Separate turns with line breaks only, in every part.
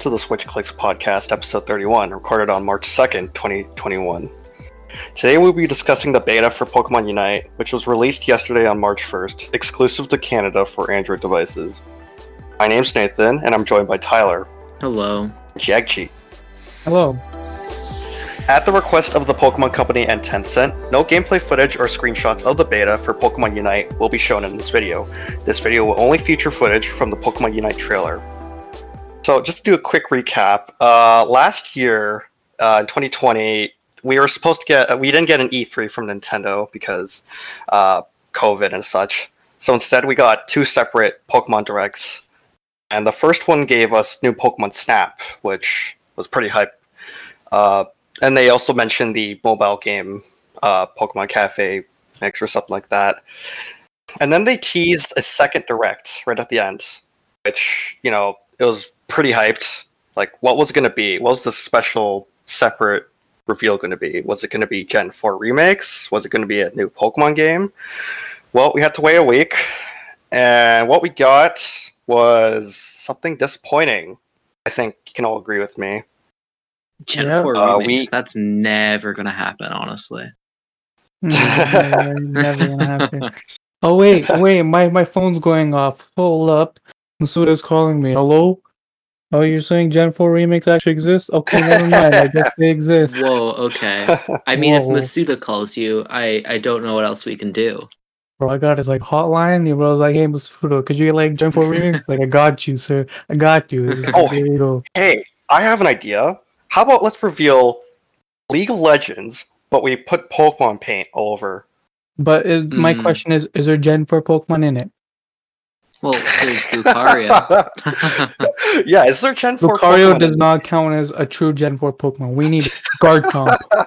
to the Switch Clicks podcast, episode 31, recorded on March 2nd, 2021. Today we'll be discussing the beta for Pokemon Unite, which was released yesterday on March 1st, exclusive to Canada for Android devices. My name's Nathan, and I'm joined by Tyler,
Hello.
Jagchi.
Hello.
At the request of the Pokemon Company and Tencent, no gameplay footage or screenshots of the beta for Pokemon Unite will be shown in this video. This video will only feature footage from the Pokemon Unite trailer. So, just to do a quick recap, uh, last year uh, in 2020, we were supposed to get, we didn't get an E3 from Nintendo because uh, COVID and such. So instead, we got two separate Pokemon Directs. And the first one gave us new Pokemon Snap, which was pretty hype. Uh, and they also mentioned the mobile game uh, Pokemon Cafe Mix or something like that. And then they teased a second direct right at the end, which you know it was pretty hyped. Like, what was it going to be? What was the special separate reveal going to be? Was it going to be Gen Four remakes? Was it going to be a new Pokemon game? Well, we had to wait a week, and what we got was something disappointing. I think you can all agree with me.
Gen
Yeah.
4
Uh,
remakes.
we-
That's never gonna happen, honestly.
never, never gonna happen. Oh wait, wait, my, my phone's going off. Hold up. Masuda's calling me. Hello? Oh, you're saying Gen 4 remakes actually exist? Okay, never mind. I guess they exist.
Whoa, okay. I mean,
Whoa.
if Masuda calls you, I I don't know what else we can do.
Bro, I got his like hotline. He was like, "Hey, Masuda, could you get like Gen 4 remakes?" like, I got you, sir. I got you.
Oh.
There go.
hey, I have an idea. How about let's reveal League of Legends, but we put Pokemon paint all over.
But is my
Mm.
question is: Is there Gen 4 Pokemon in it?
Well, there's Lucario.
yeah, is there Gen 4
Lucario
Pokemon
does
in-
not count as a true Gen 4 Pokemon. We need Garchomp.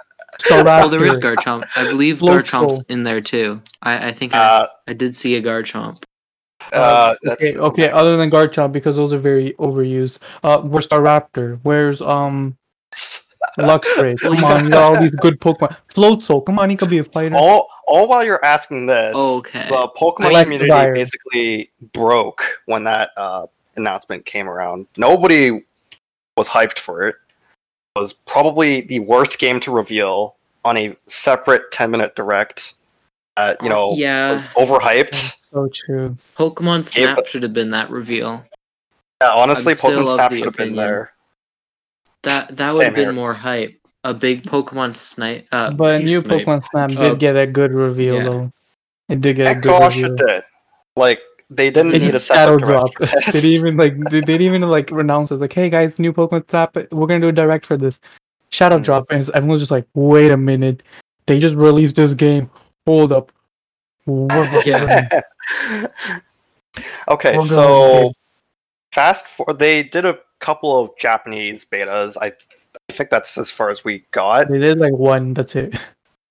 well, there is
Staraptor.
Garchomp. I believe
Floatzel.
Garchomp's in there too. I, I think I,
Uh,
I did see a Garchomp.
uh, that's,
okay, okay. Other than Garchomp, because those are very overused. Uh, where's Staraptor? Where's um Luxray? Come on, you got all these good Pokemon. Floatzel, come on, he could be a fighter.
all, all while you're asking this,
Okay.
the Pokemon
Electivire.
community basically broke when that uh, announcement came around. Nobody was hyped for it. It was probably the worst game to reveal on a separate 10 minute direct. Uh, you know,
yeah,
was overhyped.
So true.
Pokemon
Yeah,
Snap
but-
should have been that reveal.
Yeah, honestly,
I'm
Pokemon Snap
the
should have been there.
That that would have been
here.
more hype. A big Pokemon Snipe. Uh,
But
big
new
Snipe.
Pokemon Snap
Oh.
did get a good reveal
Yeah.
though. It did get a good
gosh,
reveal.
it did. Like, they didn't
It
need a separate
shadow drop. they didn't even like they, they didn't even like announce it. Like, hey guys, new Pokemon Snap. We're gonna do a direct for this. Shadow
Mm.
drop, and it's- everyone's just like, wait a minute, they just released this game. Hold up. What-
Yeah.
okay,
We'll
so fast for they did a couple of Japanese betas. I, I think that's as far as we got.
They did like one. That's it.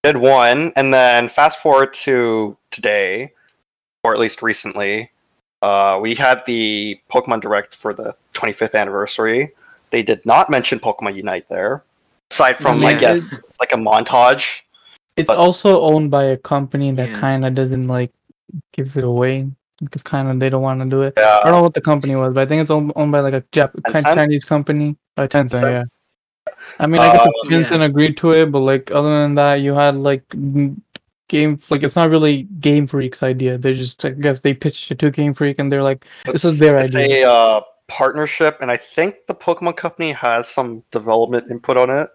Did one, and then fast forward to today, or at least recently, uh, we had the Pokemon Direct for the 25th anniversary. They did not mention Pokemon Unite there, aside from I
Yeah.
guess like a montage.
It's
But-
also owned by a company that
Yeah.
kind of doesn't like give it away because kind of they don't want to do it. I don't know what the company was, but I think it's owned, owned by like a Jap-
Tencent?
Chinese company. Uh, Tencent,
Tencent?
yeah. I mean, I guess
Uh,
Tencent
Yeah.
agreed to it, but like other than that, you had like game like it's not really Game Freak's idea. They just I guess they pitched it to Game Freak and they're like, this is their
it's
idea.
a uh, partnership, and I think the Pokemon Company has some development input on it.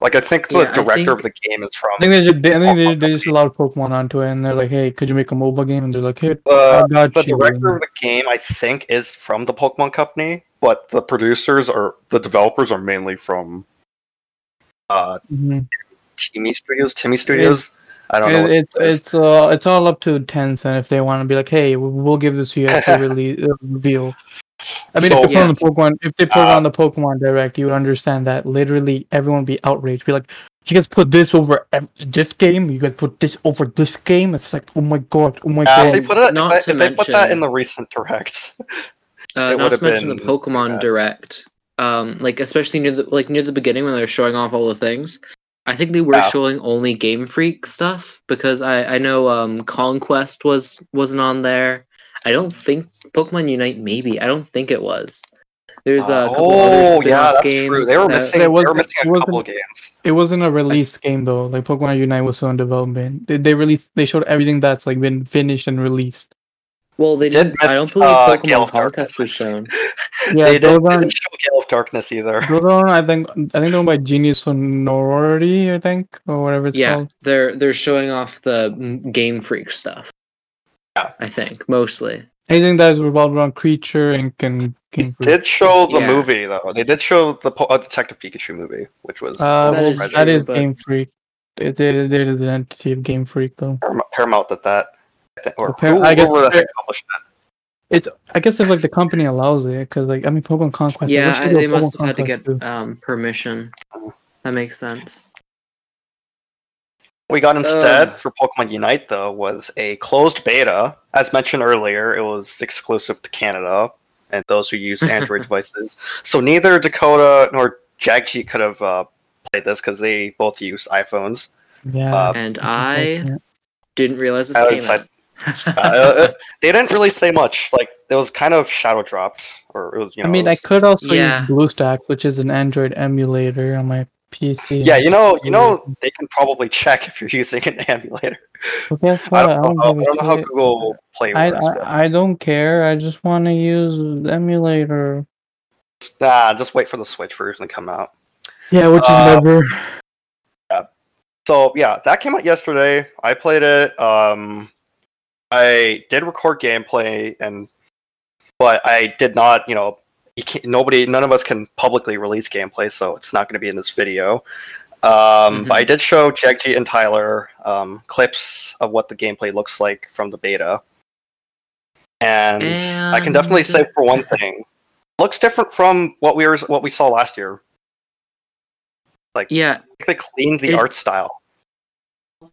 Like I think the
Yeah,
director
think-
of the game is from
I think they just they, I think they,
Pokemon
they just allowed Pokemon onto it, and they're like, hey, could you make a mobile game? And they're like, hey, got
the
you.
director of the game. I think is from the Pokemon Company, but the producers are the developers are mainly from uh,
Mhm.
TiMi Studios. TiMi Studios. I don't know.
It, it's
it is.
uh it's all up to Tencent if they want to be like, hey, we- we'll give this to you as a release uh, reveal. I mean,
So-
if they put on the Pokemon, if they put
Uh,
on the Pokemon Direct, you would understand that literally everyone would be outraged. Be like, you guys put this over ev- this game, you guys put this over this game. It's like, oh my god, oh my
Uh,
god.
if they put it,
Not
if,
to
they put that in the recent direct,
Uh,
It
not to mention the Pokemon
bad.
Direct. Um, like especially near the like near the beginning when they were showing off all the things. I think they were
Yeah.
showing only Game Freak stuff because I I know um Conquest was wasn't on there. I don't think Pokemon Unite maybe. I don't think it was. There's a
Uh,
couple other
oh,
spin-off
yeah, that's
games.
true. They were
that-
missing.
There
They were missing
it
a couple
wasn't-
games.
It wasn't a release game though. Like Pokemon Unite was still in development. They, they released. They showed everything that's like been finished and released.
Well, they
Did
didn't. I don't believe
uh, Gale
Pokemon
of Darkness.
Conquest was shown.
Yeah,
they
those
didn't,
aren't.
didn't show Gale of Darkness either.
Those are, I think, I think they're by Genius Sonority, I think, or whatever it's
yeah,
called.
they're they're showing off the Game Freak stuff.
Yeah.
I think mostly.
Anything that is revolved around Creature and can Game Freak.
Did show the
Yeah.
movie though. They did show the po- uh, Detective Pikachu movie, which was
Uh,
That
well,
is
that
but-
Game Freak. It, it, it is an entity of Game Freak though.
Paramount, Paramount did that. I think- Or
Par-
who,
I guess
whoever the published that.
It's I guess if like the company allows it, because like I mean Pokemon Conquest.
Yeah, I,
do a
they must
Pokemon
have had to get um, permission. That makes sense.
We got instead
Ugh.
for Pokemon Unite though was a closed beta. As mentioned earlier, it was exclusive to Canada and those who use Android devices. So neither Dakota nor Jagji could have uh, played this because they both use iPhones.
Yeah.
uh,
And I didn't realize it
I
came out.
Uh, they didn't really say much. Like it was kind of shadow dropped, or it was you know.
I mean,
it
I could also
Yeah.
use BlueStack, which is an Android emulator on my PC.
yeah, you know, you know, they can probably check if you're using an emulator.
Guess
I don't, know, how, I don't know how. Google Play
I,
works.
I I don't care. I just want to use the emulator.
Nah, just wait for the Switch version to come out.
Yeah, which is never. Yeah.
So yeah, that came out yesterday. I played it. Um, I did record gameplay, and but I did not. You know, nobody, none of us can publicly release gameplay, so it's not going to be in this video. Um, But I did show Jagji and Tyler um, clips of what the gameplay looks like from the beta, and, I can definitely
And-
say for one thing, looks different from what we were what we saw last year.
Like yeah,
They cleaned the
It-
art style.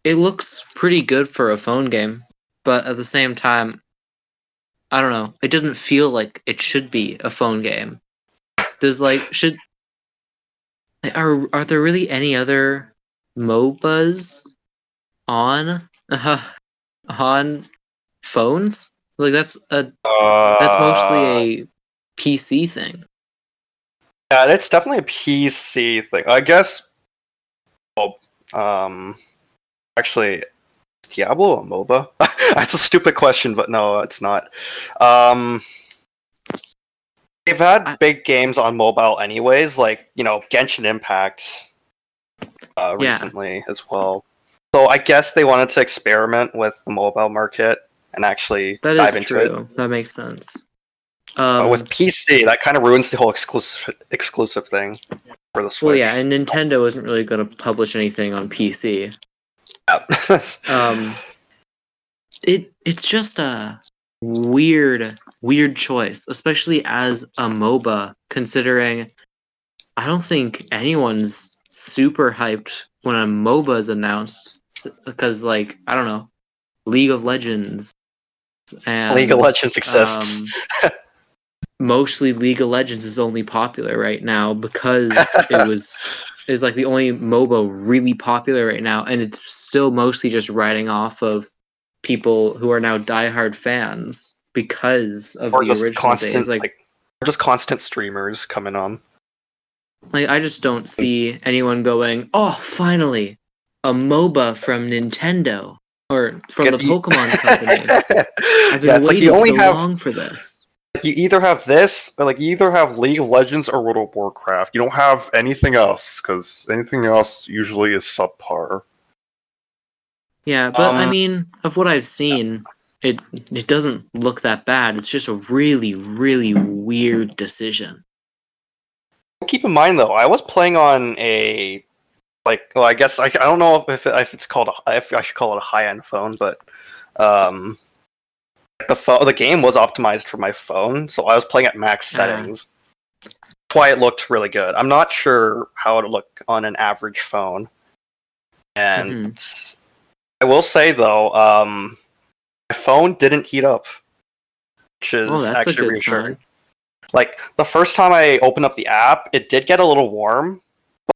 it looks pretty good for a phone game, but at the same time, I don't know. It doesn't feel like it should be a phone game. Does like should are are there really any other MOBAs on uh, on phones? Like that's a that's mostly
Uh,
a PC thing.
Yeah, it's definitely a PC thing. I guess. Well, um, actually, Diablo a MOBA? That's a stupid question, but no, it's not. Um, they've had
I-
big games on mobile, anyways, like you know Genshin Impact, uh,
Yeah.
recently as well. So I guess they wanted to experiment with the mobile market and actually
That
dive
is
into
true.
it.
That makes sense. Um,
with PC, that kind of ruins the whole exclusive exclusive thing for the Switch.
well, yeah, and Nintendo isn't really going to publish anything on PC. Um it it's just a weird weird choice especially as a moba considering i don't think anyone's super hyped when a moba is announced because like i don't know league of legends and
League of Legends exists.
um, mostly league of legends is only popular right now because it was is like the only MOBA really popular right now, and it's still mostly just riding off of people who are now diehard fans because of
or
the original
constant,
days.
like,
Like,
just constant streamers coming on.
like I just don't see anyone going, "Oh, finally, a MOBA from Nintendo or from
Get
the Pokemon Company." I've been
yeah, like
waiting
only
so
have
long for this.
You either have this or like you either have League of Legends or World of Warcraft. You don't have anything else because anything else usually is subpar.
Yeah, but I
Um,
mean, of what I've seen, it it doesn't look that bad. It's just a really, really weird decision.
Keep in mind though, I was playing on a like well, I guess I, I don't know if it, if it's called a, if I should call it a high end phone, but um, the phone the game was optimized for my phone, so I was playing at max
Ah.
settings. That's why it looked really good. I'm not sure how it would look on an average phone, and
Mm-hmm.
I will say though, um, my phone didn't heat up, which is
Oh,
actually
good
reassuring.
sign.
Like the first time I opened up the app, it did get a little warm,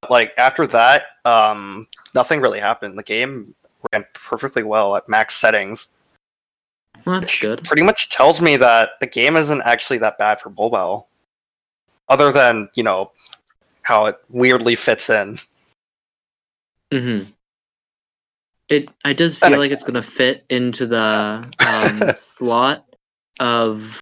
but like after that, um, nothing really happened. The game ran perfectly well at max settings.
Well, that's good.
Pretty much tells me that the game isn't actually that bad for mobile. other than you know how it weirdly fits in.
hmm It I does feel
I-
like it's gonna fit into the um, slot of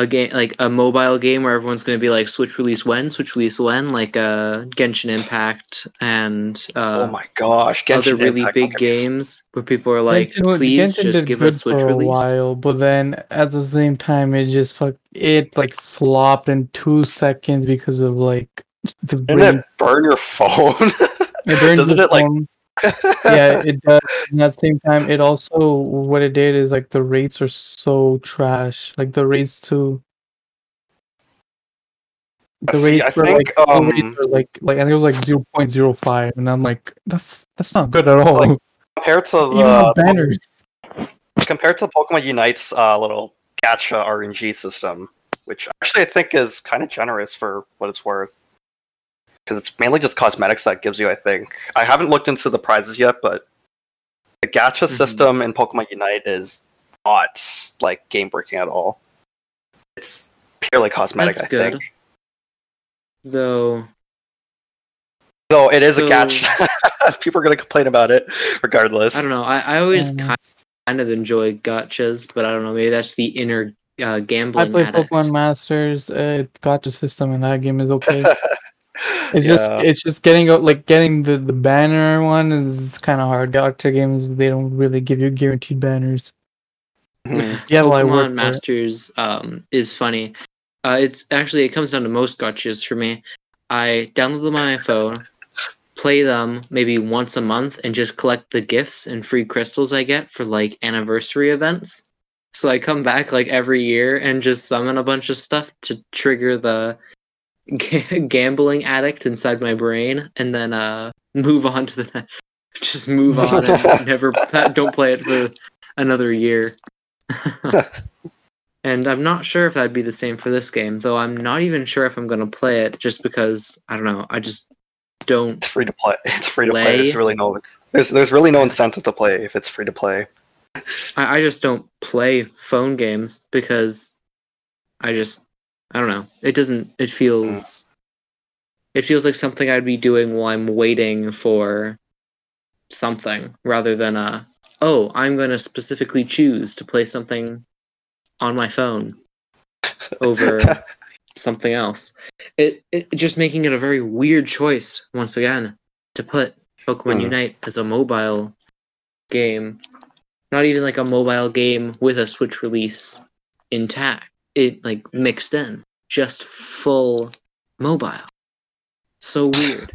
a game like a mobile game where everyone's gonna be like Switch release when, Switch release when, like uh, Genshin Impact and uh,
oh my gosh, Genshin
other really
Impact
big
might be
games where people are like,
Genshin
please
Genshin
just give us Switch
for a
release.
while, but then at the same time, it just fuck it like flopped in two seconds because of like the
Didn't it burn your phone?
It burns
Doesn't
the
it like?
Yeah, it does. And at the same time, it also what it did is like the rates are so trash. Like the rates to the
See, I
rates were
think,
like
um,
rates were like like I think it was like zero point zero five, and I'm like that's that's not good at all.
Like, compared to
the
the
banners.
compared to Pokemon Unite's uh, little gacha RNG system, which actually I think is kind of generous for what it's worth. Because it's mainly just cosmetics that gives you, I think. I haven't looked into the prizes yet, but the gacha
Mhm.
system in Pokemon Unite is not like game breaking at all. It's purely cosmetic,
That's
I
good.
think.
Though
Though it is
So-
a gacha. People are going to complain about it regardless.
I don't know. I, I always
Um,
kind kind of enjoy gotchas, but I don't know. Maybe that's the inner uh,
I play
addict.
Pokemon Masters. Uh, gotcha system in that game is okay. It's just it's just getting out like getting the the banner one is kind of hard. Gotcha games they don't really give you guaranteed banners.
Yeah,
Yeah, well, I work
Pokemon
it.
Masters um, is funny. Uh, it's actually it comes down to most gotchas for me. I download them on my phone, play them maybe once a month, and just collect the gifts and free crystals I get for like anniversary events. So I come back like every year and just summon a bunch of stuff to trigger the ga- gambling addict inside my brain, and then uh, move on to the just move on and never don't play it for another year. and I'm not sure if that'd be the same for this game, though I'm not even sure if I'm going to play it just because I don't know. I just don't.
It's free to play. It's free to play.
Play.
There's really no there's there's really no incentive to play if it's free to play.
I, I just don't play phone games because I just I don't know. It doesn't. It feels. It feels like something I'd be doing while I'm waiting for something rather than a. Oh, I'm going to specifically choose to play something on my phone over something else. It, it just making it a very weird choice once again to put Pokemon
Hmm.
Unite as a mobile game. Not even like a mobile game with a Switch release intact. It like mixed in. Just full mobile. So weird.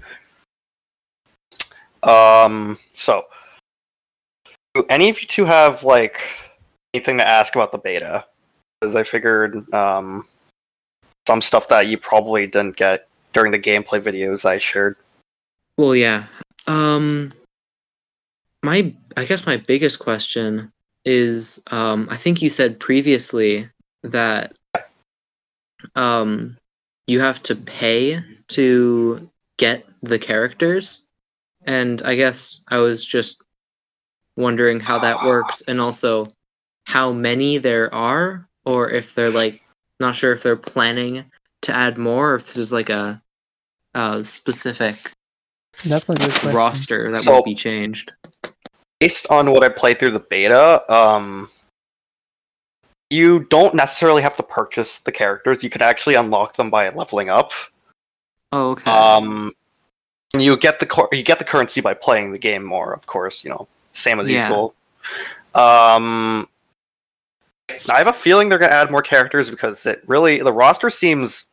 Um. So, do any of you two have like anything to ask about the beta? Because I figured um some stuff that you probably didn't get during the gameplay videos I shared.
Well, yeah. Um, my I guess my biggest question is, um, I think you said previously that um, you have to pay to get the characters, and I guess I was just wondering how that works, and also how many there are, or if they're like not sure if they're planning to add more, or if this is like a, a specific
That's a
roster that
So-
won't be changed.
Based on what I played through the beta, um, you don't necessarily have to purchase the characters. You can actually unlock them by leveling up.
Oh, okay.
Um, and you get the cur- you get the currency by playing the game more, of course. You know, same as
Yeah.
usual. Um, I have a feeling they're gonna add more characters because it really the roster seems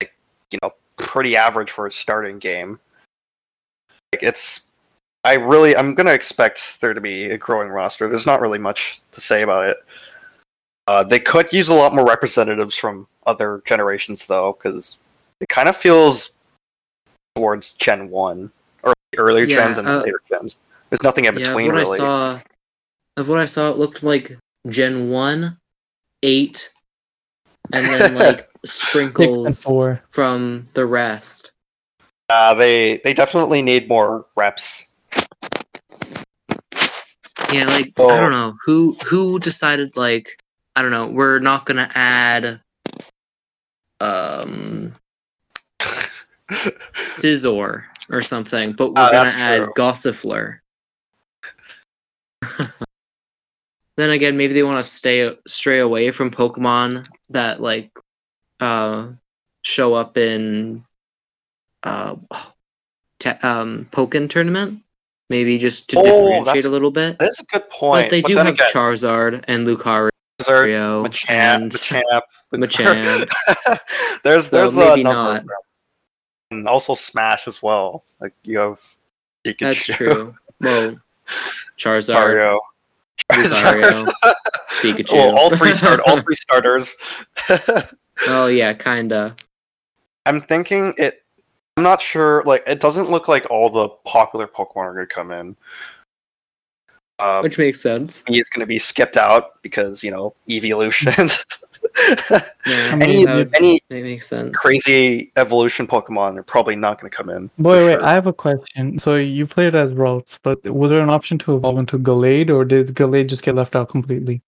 like you know pretty average for a starting game. Like it's, I really I'm gonna expect there to be a growing roster. There's not really much to say about it. Uh, they could use a lot more representatives from other generations though, because it kind of feels towards Gen One or earlier
Yeah,
gens and
uh,
later gens. There's nothing in
yeah,
between
of what
really.
I saw, of what I saw, it looked like Gen One, eight, and then like sprinkles from the rest.
Uh, they they definitely need more reps.
Yeah, like
Oh.
I don't know who who decided like I don't know we're not gonna add um Scizor or something, but we're
Ah,
gonna add
true.
Gossifleur. then again, maybe they want to stay stray away from Pokemon that like uh show up in uh te- um Pokken tournament. Maybe just to
Oh,
differentiate a little bit.
That is a good point.
But they do have
again,
Charizard and Lucario
Charizard, Machamp,
and
Machamp,
Machamp.
there's
So
there's a uh,
number
of them. and also Smash as well. Like you have Pikachu,
That's true. Well, Charizard,
Mario,
Lucario, Pikachu.
Well, all three start, all three starters.
oh yeah, kinda.
I'm thinking it. I'm not sure. Like, it doesn't look like all the popular Pokemon are going to come in. Um,
Which makes sense.
he's going to be skipped out because you know evolutions.
Yeah,
any
would-
any
makes sense.
crazy evolution Pokemon are probably not going to come in.
Boy, wait,
sure.
I have a question. So you played as Ralts, but was there an option to evolve into Gallade, or did Gallade just get left out completely?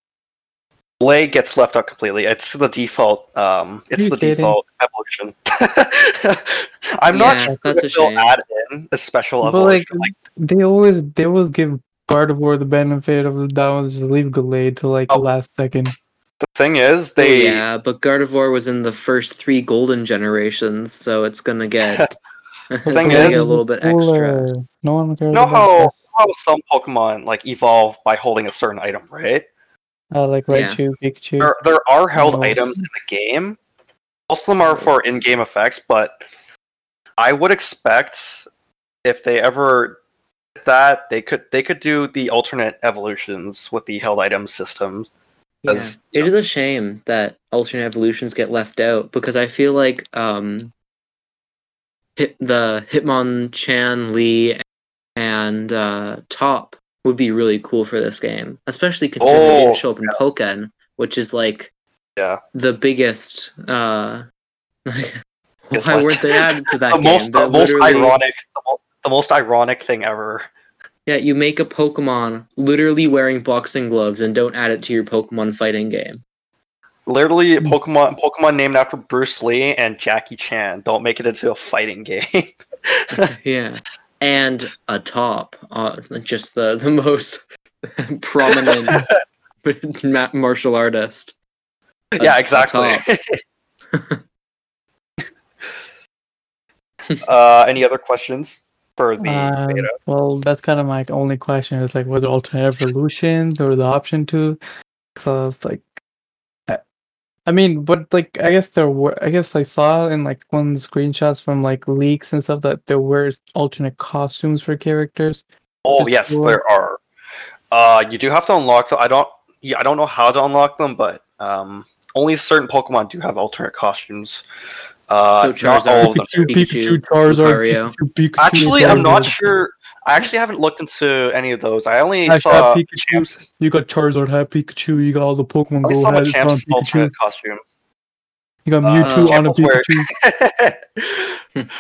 Gallade gets left out completely. It's the default. Um, it's
You
the
kidding?
default evolution. I'm not sure
that's
if
a
they'll add in a special
But like.
Like,
they always they always give Gardevoir the benefit of the doubt and just leave Gallade to like
Oh.
the last second.
the thing is,
Oh,
they
yeah, but Gardevoir was in the first three golden generations, so it's gonna get it's
thing
gonna
is-
get a little bit extra.
Cooler. No one cares
You know
about
how, how some Pokemon like evolve by holding a certain item, right?
Uh, like
Yeah.
Raichu, Pikachu.
There, there are held
Oh.
items in the game. Most of them are for in-game effects, but I would expect if they ever did that they could they could do the alternate evolutions with the held item system.
Yeah.
As-
It is a shame that alternate evolutions get left out because I feel like um, hit, the Hitmonchan, Lee, and uh, Top would be really cool for this game, especially considering they
Oh,
didn't show up in Pokken, which is like
Yeah.
the biggest. Uh, why weren't they added to that
the
game?
most the most ironic the, the most ironic thing ever.
Yeah, you make a Pokemon literally wearing boxing gloves and don't add it to your Pokemon fighting game.
Literally. Pokemon Pokemon named after Bruce Lee and Jackie Chan. Don't make it into a fighting game.
yeah and a top uh, just the the most prominent ma- martial artist A-
yeah, exactly. uh, any other questions for the
Uh, well, that's kind of my only question. Is like whether alternate evolutions or the option to. So like, I, I mean, but like I guess there were. I guess I saw in like one screenshots from like leaks and stuff that there were alternate costumes for characters.
Oh yes, there are. Uh, you do have to unlock them. I don't. Yeah, I don't know how to unlock them, but um, only certain Pokemon do have alternate costumes. Uh,
So
not all of
Charizard,
them.
Pikachu,
Pikachu,
Pikachu, Charizard, Pikachu, Pikachu,
Actually, I'm not sure. I actually haven't looked into any of those. I only
I
saw
Pikachu.
Champ's.
You got Charizard, have Pikachu. You got all the Pokemon
I
Go
saw
has it on
Machamp's
Pikachu.
costume.
You got
Uh,
Mewtwo on a
Champ was
Pikachu.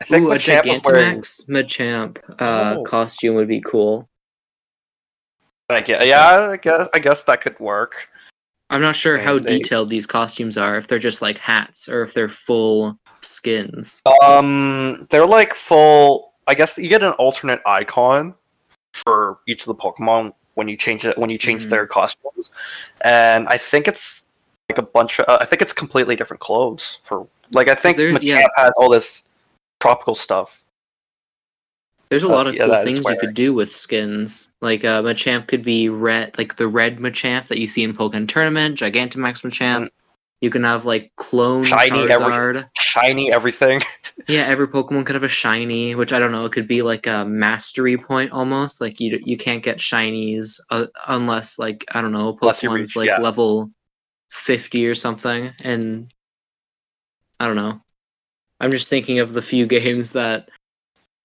I think
Ooh, a
Machamp was wearing.
Gigantamax Machamp uh,
Oh.
costume would be cool.
I guess, yeah, I guess I guess that could work.
I'm not sure how
they-
detailed these costumes are, if they're just like hats or if they're full skins.
Um, they're like full. I guess you get an alternate icon for each of the Pokemon when you change it when you change
Mhm.
their costumes, and I think it's like a bunch of. Uh, I think it's completely different clothes for. Like I think
there- yeah.
has all this tropical stuff.
There's a
Uh,
lot of
yeah,
cool things you could do with skins. Like uh, Machamp could be red, like the red Machamp that you see in Pokken Tournament, Gigantamax Machamp. You can have like clone
Mm. Shiny every-
Charizard.
Shiny everything.
Yeah, every Pokemon could have a shiny, which I don't know. It could be like a mastery point almost. Like you you can't get shinies uh, unless like I don't know Pokemon's
reach-
like
yeah.
level fifty or something. And I don't know. I'm just thinking of the few games that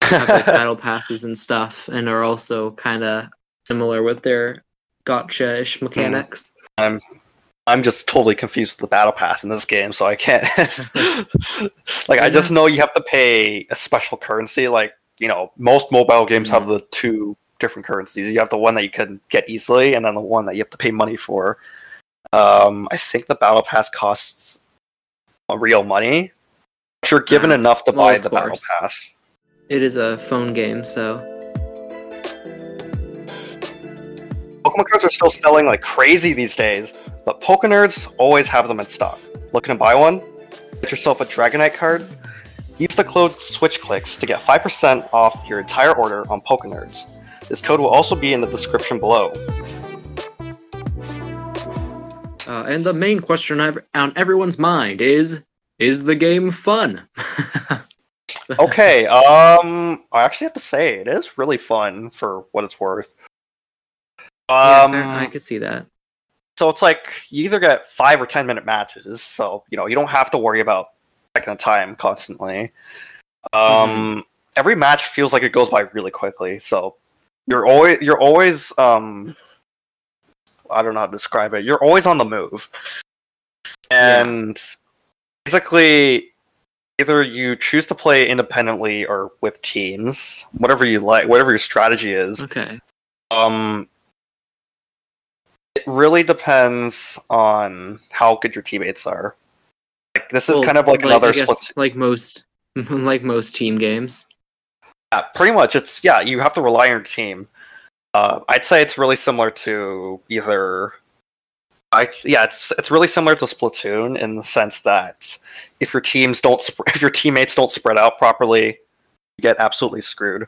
have like battle passes and stuff, and are also kind of similar with their gotcha-ish mechanics.
I'm I'm just totally confused with the battle pass in this game, so I can't. like, I just know you have to pay a special currency. Like, you know, most mobile games have the two different currencies. You have the one that you can get easily, and then the one that you have to pay money for. Um, I think the battle pass costs real money, But you're given enough to
well,
buy the battle pass.
It is a phone game, so
Pokemon cards are still selling like crazy these days, but Pokenerds always have them in stock. Looking to buy one? Get yourself a Dragonite card? Use the code SwitchClicks to get 5% off your entire order on Pokenerds. This code will also be in the description below.
uh, and the main question on everyone's mind is: Is the game fun?
Okay, um, I actually have to say it is really fun for what it's worth. Um,
fair- I could see that.
so it's like you either get five or ten minute matches, so you know you don't have to worry about checking the time constantly. Um, every match feels like it goes by really quickly, so you're always you're always um, I don't know how to describe it. You're always on the move,
Yeah.
and basically either you choose to play independently or with teams, whatever you like, whatever your strategy is.
Okay.
Um, it really depends on how good your teammates are. Like this is
Well,
kind of like,
I
another
guess, like most, like most team games.
Yeah, pretty much. It's yeah, you have to rely on your team. Uh, I'd say it's really similar to either. I yeah, it's it's really similar to Splatoon in the sense that if your teams don't sp- if your teammates don't spread out properly, you get absolutely screwed.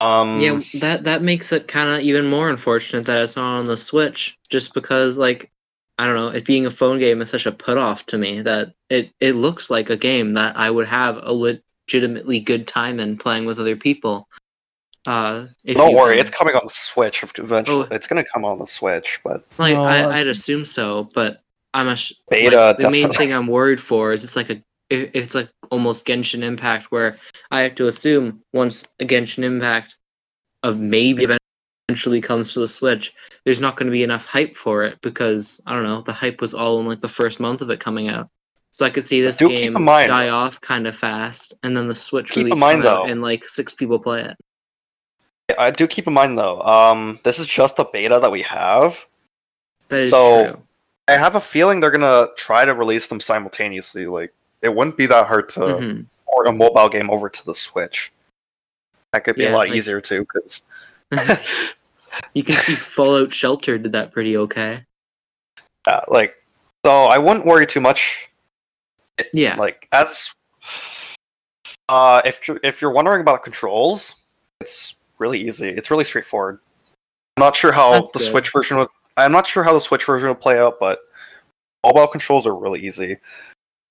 Um,
Yeah, that that makes it kind of even more unfortunate that it's not on the Switch, just because like I don't know, it being a phone game is such a put off to me that it it looks like a game that I would have a legitimately good time in playing with other people. Uh, if
don't
you
worry,
can-
it's coming on the Switch eventually.
Oh.
It's gonna come on the Switch, but
like
No,
I,
I
I'd assume so, but I'm a sh-
Beta,
like, the main thing I'm worried for is it's like a it's like almost Genshin Impact where I have to assume once a Genshin Impact of maybe eventually comes to the Switch, there's not going to be enough hype for it because I don't know the hype was all in like the first month of it coming out. So I could see this
do
game
mind-
die off kind of fast, and then the Switch
Keep in
release
mind,
out
though-
and like six people play it.
I do keep in mind though. Um, this is just a beta that we have.
That is
So,
true.
I have a feeling they're gonna try to release them simultaneously. Like it wouldn't be that hard to
Mhm.
port a mobile game over to the Switch. That could be
Yeah,
a lot
like-
easier too, because
You can see Fallout Shelter did that pretty okay.
uh, like so I wouldn't worry too much.
Yeah.
Like as uh, if if you're wondering about controls, it's really easy. It's really straightforward. I'm not sure how
That's
the
good.
Switch version would. I'm not sure how the Switch version would play out, but mobile controls are really easy.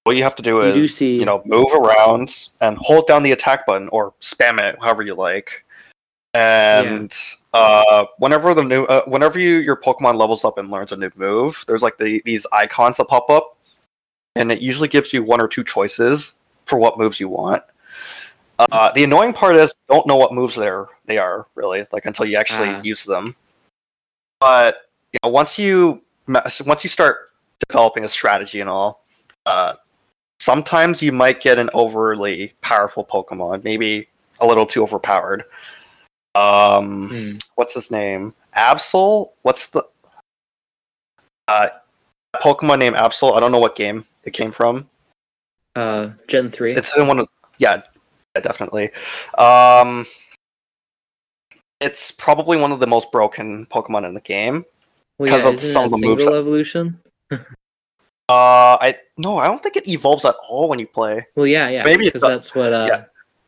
What you have to do
You
is,
do see-
you know, move around and hold down the attack button or spam it however you like. And uh, whenever the new, uh, whenever you your Pokemon levels up and learns a new move, there's like the, these icons that pop up, and it usually gives you one or two choices for what moves you want. Uh, the annoying part is you don't know what moves they're they are really like until you actually
Ah.
use them. But you know, once you once you start developing a strategy and all, uh, sometimes you might get an overly powerful Pokemon, maybe a little too overpowered. Um,
Hmm.
what's his name? Absol. What's the uh, Pokemon named Absol? I don't know what game it came from.
Uh, Gen three.
It's in one of yeah, yeah, definitely. Um, it's probably one of the most broken Pokemon in the game.
well,
'cause
yeah,
of some of the moves
single evolution?
Uh, I no, I don't think it evolves at all when you play.
Well, yeah, yeah,
Maybe
because that's what uh,
yeah.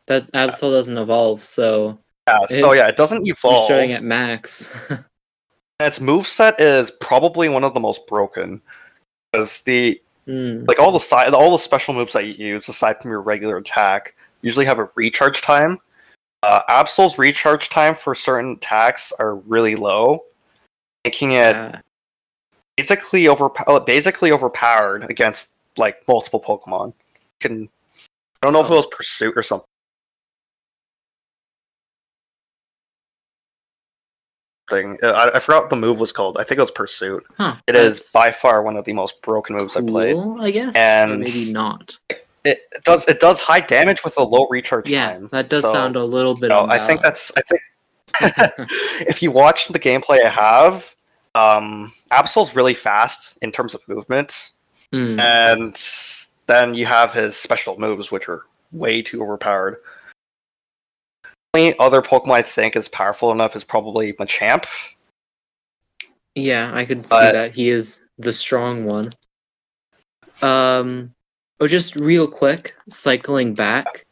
that Absol doesn't evolve, so
Yeah, so
It-
yeah, it doesn't
you're
evolve.
starting at max.
Its moveset is probably one of the most broken. Because the
Hmm.
like all the side all the special moves that you use aside from your regular attack usually have a recharge time. Uh, Absol's recharge time for certain attacks are really low, making it
Uh,
basically over basically overpowered against like multiple Pokemon. Can I don't know if it
Oh.
was Pursuit or something. Uh, I, I forgot what the move was called. I think it was Pursuit.
huh,
It is by far one of the most broken moves I played.
I guess,
And-
or maybe not.
It, it does it does high damage with a low recharge
Yeah,
time.
that does
so,
sound a little bit.
you know, I think that's I think if you watch the gameplay I have, um, Absol's really fast in terms of movement,
Hmm.
and then you have his special moves, which are way too overpowered. The only other Pokemon I think is powerful enough is probably Machamp.
Yeah, I could see that. He is the strong one. Um, oh, just real quick, cycling back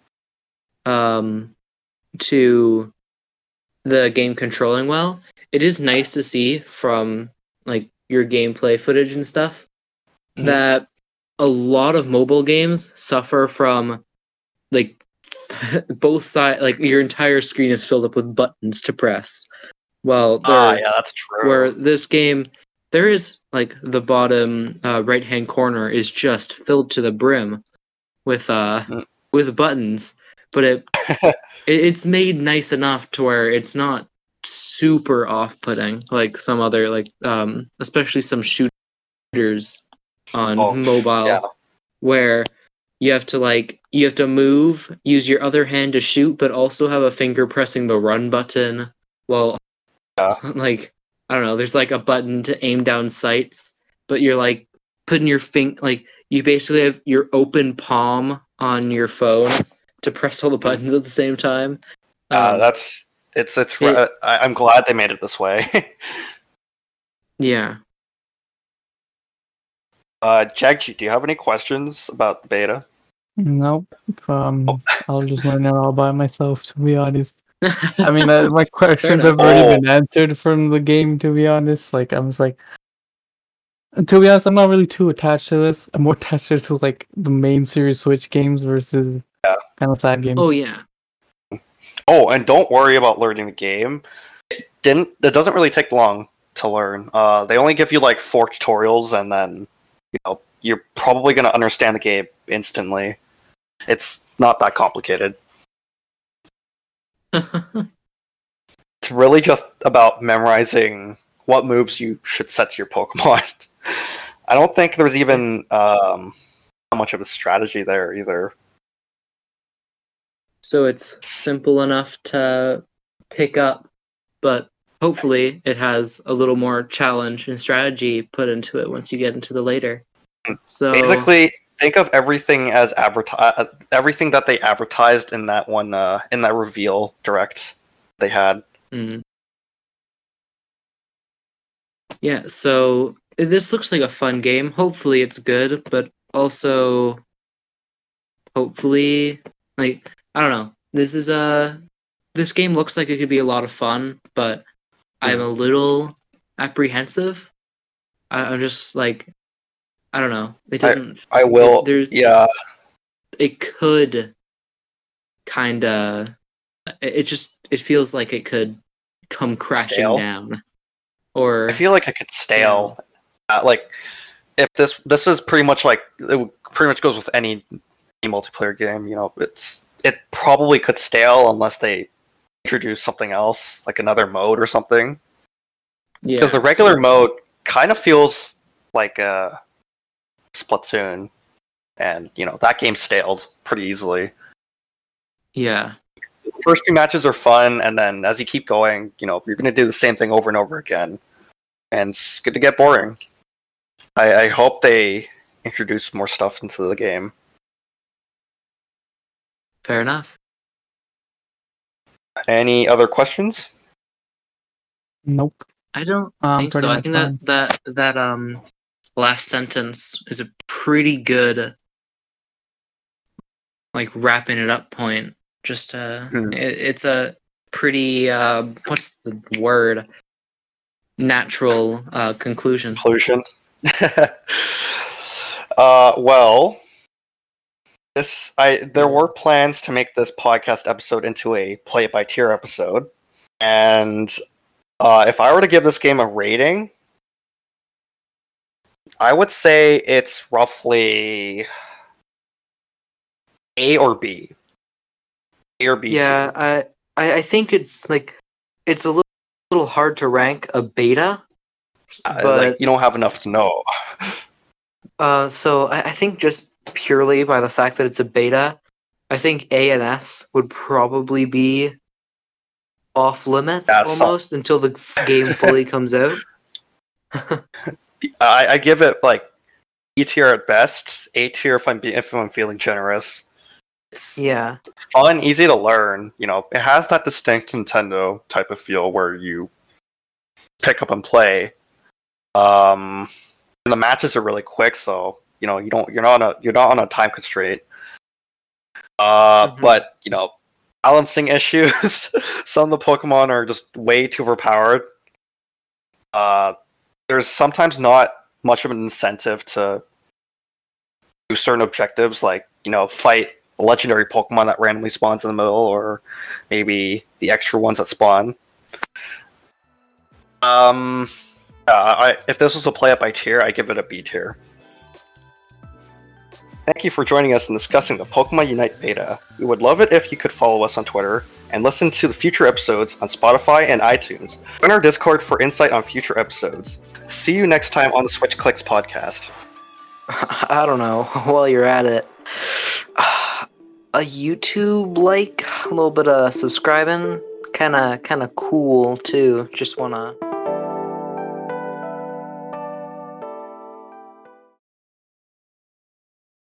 um, to the game controlling well. It is nice to see from like your gameplay footage and stuff
Mhm.
that a lot of mobile games suffer from like both side like your entire screen is filled up with buttons to press. Well,
Ah, yeah, that's true.
where this game there is like the bottom uh, right hand corner is just filled to the brim with uh
Mm.
with buttons but it, it it's made nice enough to where it's not super off putting like some other like um especially some shooters on
Oh,
mobile
yeah.
where you have to like you have to move use your other hand to shoot but also have a finger pressing the run button while
Yeah.
like I don't know, there's like a button to aim down sights, but you're like putting your finger, like you basically have your open palm on your phone to press all the buttons at the same time.
Uh,
Um,
that's it's it's.
it-
uh, I, I'm glad they made it this way.
yeah.
uh, Jagji, do you have any questions about the beta?
Nope. Um,
Oh.
I'll just learn it all by myself. To be honest, I mean, uh, my questions have already
Oh.
been answered from the game. To be honest, like I was like, to be honest, I'm not really too attached to this. I'm more attached to like the main series Switch games versus
Yeah.
kind of side games.
oh yeah.
Oh, and don't worry about learning the game. It didn't. It doesn't really take long to learn. Uh, they only give you like four tutorials, and then you know you're probably gonna understand the game instantly. It's not that complicated. It's really just about memorizing what moves you should set to your Pokemon. I don't think there's even um, much of a strategy there either.
so it's simple enough to pick up, but hopefully it has a little more challenge and strategy put into it once you get into the later. So
basically think of everything as adverti- everything that they advertised in that one uh, in that reveal direct they had
Mm. Yeah, so this looks like a fun game. Hopefully it's good, but also hopefully like I don't know. This is a this game looks like it could be a lot of fun, but I'm a little apprehensive. I, I'm just like I don't know. It doesn't
i will
There's-
yeah.
It could kind of it, it just it feels like it could come crashing
Stale?
down or
i feel like it could stale. Uh, like if this this is pretty much like it pretty much goes with any multiplayer game you know it's it probably could stale unless they introduce something else like another mode or something.
Yeah.
because the regular mode kind of feels like a Splatoon, and you know that game stales pretty easily.
yeah
First few matches are fun, and then as you keep going, you know you're going to do the same thing over and over again, and it's going to get boring. I, I hope they introduce more stuff into the game.
fair enough
Any other questions?
Nope.
i don't
Um,
think so i think
fine.
that that that um last sentence is a pretty good like wrapping it up point just uh
Hmm.
it, it's a pretty uh what's the word natural uh conclusion
Conclusion. uh, well, this I there were plans to make this podcast episode into a play it by tier episode, and uh, if I were to give this game a rating, I would say it's roughly A or B. A or B.
Yeah. I, I I think it's like it's a little, little hard to rank a beta,
Uh,
but
like you don't have enough to know.
uh, so I, I think just purely by the fact that it's a beta, I think A and S would probably be off limits
Yeah, so-
almost until the game fully comes out.
I, I give it like E tier at best, A tier if I'm be- if I'm feeling generous. It's
Yeah.
fun, easy to learn. You know, it has that distinct Nintendo type of feel where you pick up and play. Um, and the matches are really quick, so you know you don't you're not on a you're not on a time constraint. Uh,
Mhm.
but you know, balancing issues. Some of the Pokemon are just way too overpowered. Uh, there's sometimes not much of an incentive to do certain objectives, like you know, fight a legendary Pokemon that randomly spawns in the middle, or maybe the extra ones that spawn. Um, uh, I, if this was a play up by tier, I give it a B tier. Thank you for joining us in discussing the Pokemon Unite beta. We would love it if you could follow us on Twitter and listen to the future episodes on Spotify and iTunes. Join our Discord for insight on future episodes. See you next time on the Switch Clicks podcast.
I don't know. While you're at it, a YouTube like, a little bit of subscribing, kind of kind of cool too. Just wanna